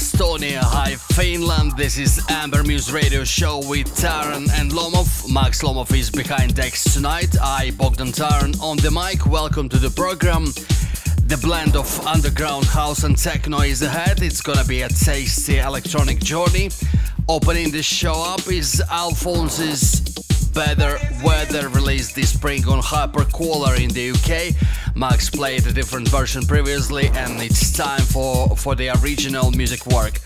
Estonia, hi Finland. This is Amber Muse Radio Show with Taran and Lomov. Max Lomov is behind decks tonight. I, Bogdan Taran, on the mic. Welcome to the program. The blend of underground house and techno is ahead. It's gonna be a tasty electronic journey. Opening the show up is Alphonse's Better Weather released this spring on Hypercolour in the UK. Max played a different version previously, and it's time for, for the original music work.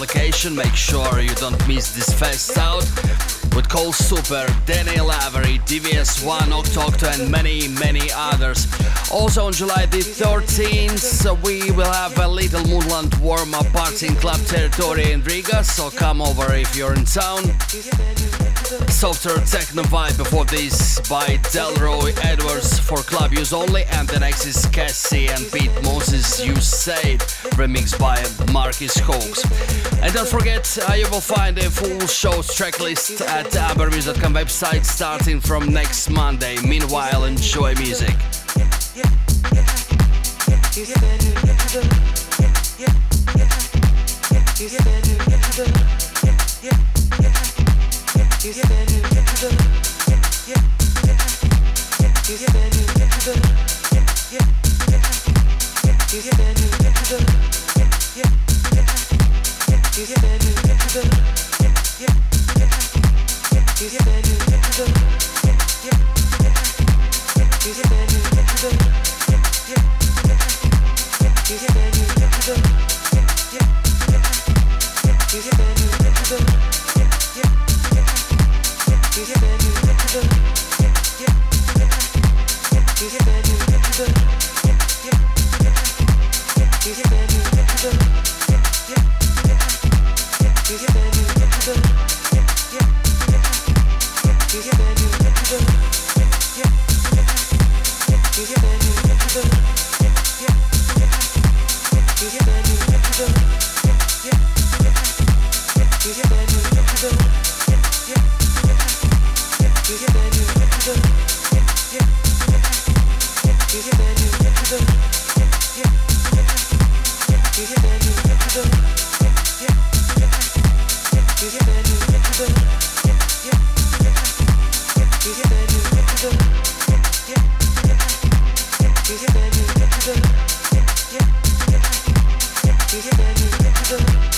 Location. Make sure you don't miss this fest out with Call Super, Daniel Avery, DVS1, Octo and many, many others. Also on July the 13th, we will have a little Moonland warm-up party in Club Territory in Riga, so come over if you're in town. Softer techno vibe before this by Delroy Edwards for club use only, and the next is Cassie and Pete Moses You Say remixed by Marcus Hawks. And don't forget, uh, you will find a full show's tracklist at ambermuse.com website starting from next Monday. Meanwhile, enjoy music. You said you said listen.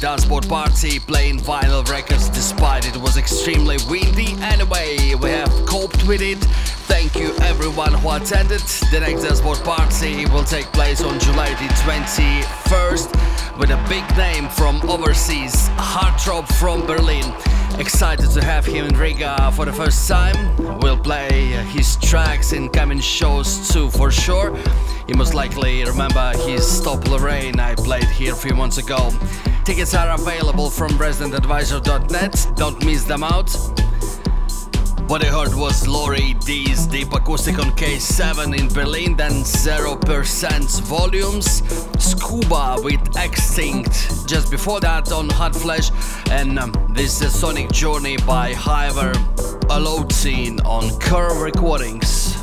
Dashboard Party playing vinyl records despite it was extremely windy. Anyway, we have coped with it. Thank you everyone who attended. The next Dashboard Party will take place on July the 21st with a big name from overseas, Heartthrob from Berlin. Excited to have him in Riga for the first time. We'll play his tracks in coming shows too for sure. You most likely remember his Stop Lorraine I played here a few months ago. Tickets are available from residentadvisor.net, don't miss them out. What I heard was Lori D's Deep Acoustic on K7 in Berlin, then 0% volumes, Scuba with Extinct just before that on Hotflush, and um, this is Sonic Journey by Hiver, a load scene on Curve Recordings.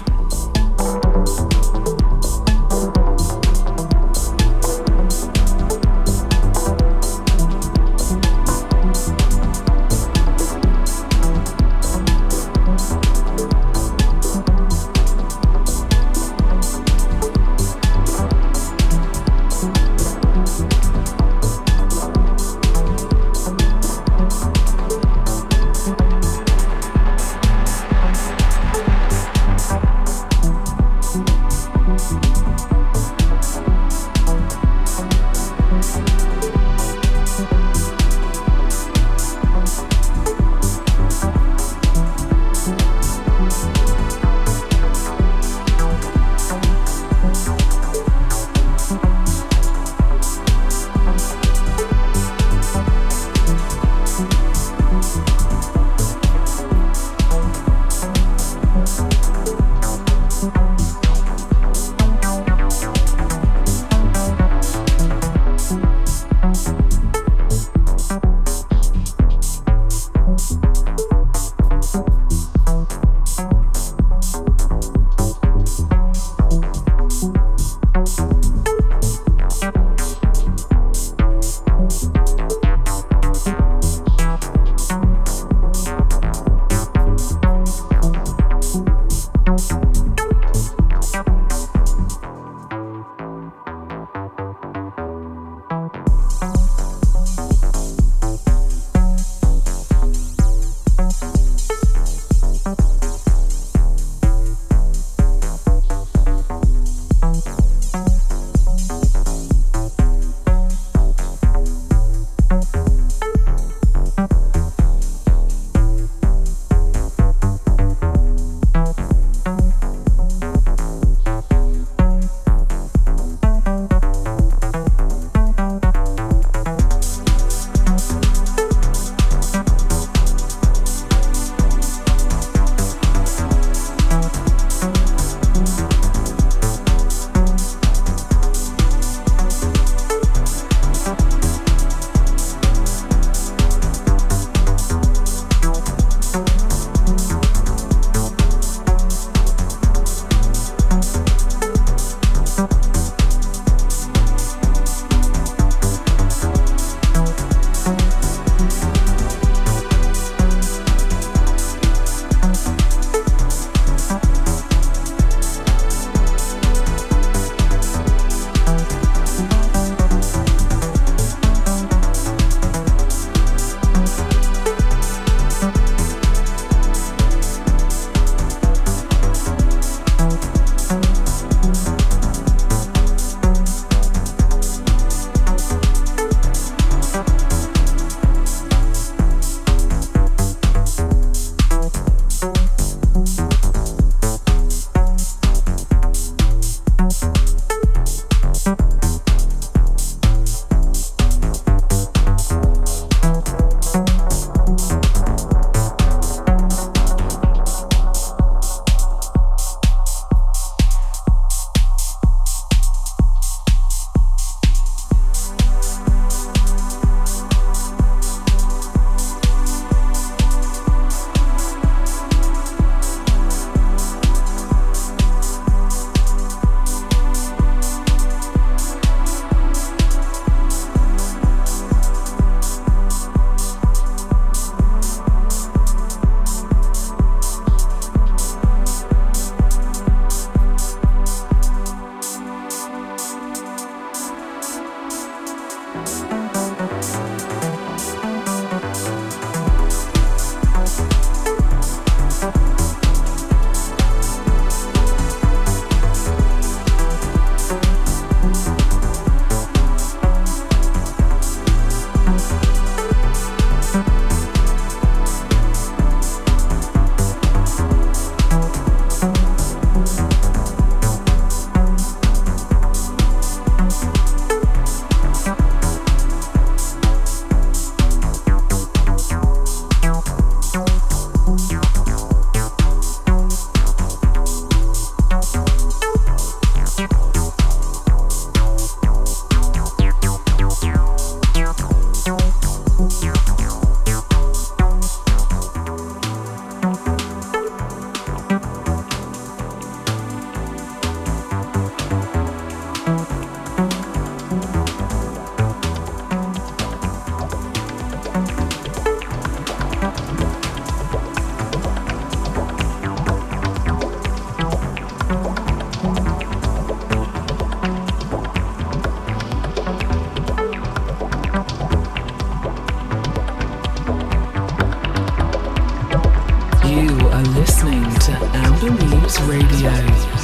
It's Radio.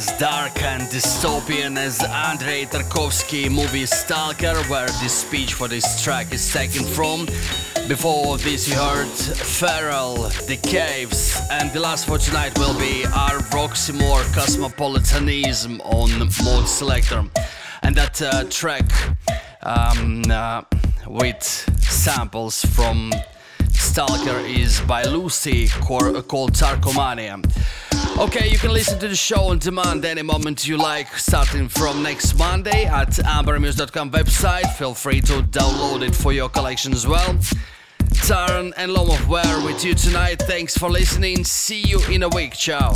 As dark and dystopian as Andrei Tarkovsky movie Stalker, where this speech for this track is taken from. Before this, you heard Feral, The Caves, and the last for tonight will be our Roxymore Cosmopolitanism on Mode Selector. And that uh, track um, uh, with samples from Stalker is by Lucy called Tarkomania. Okay, you can listen to the show on demand any moment you like, starting from next Monday at ambermuse.com website. Feel free to download it for your collection as well. Taran and Lomov were with you tonight. Thanks for listening. See you in a week. Ciao.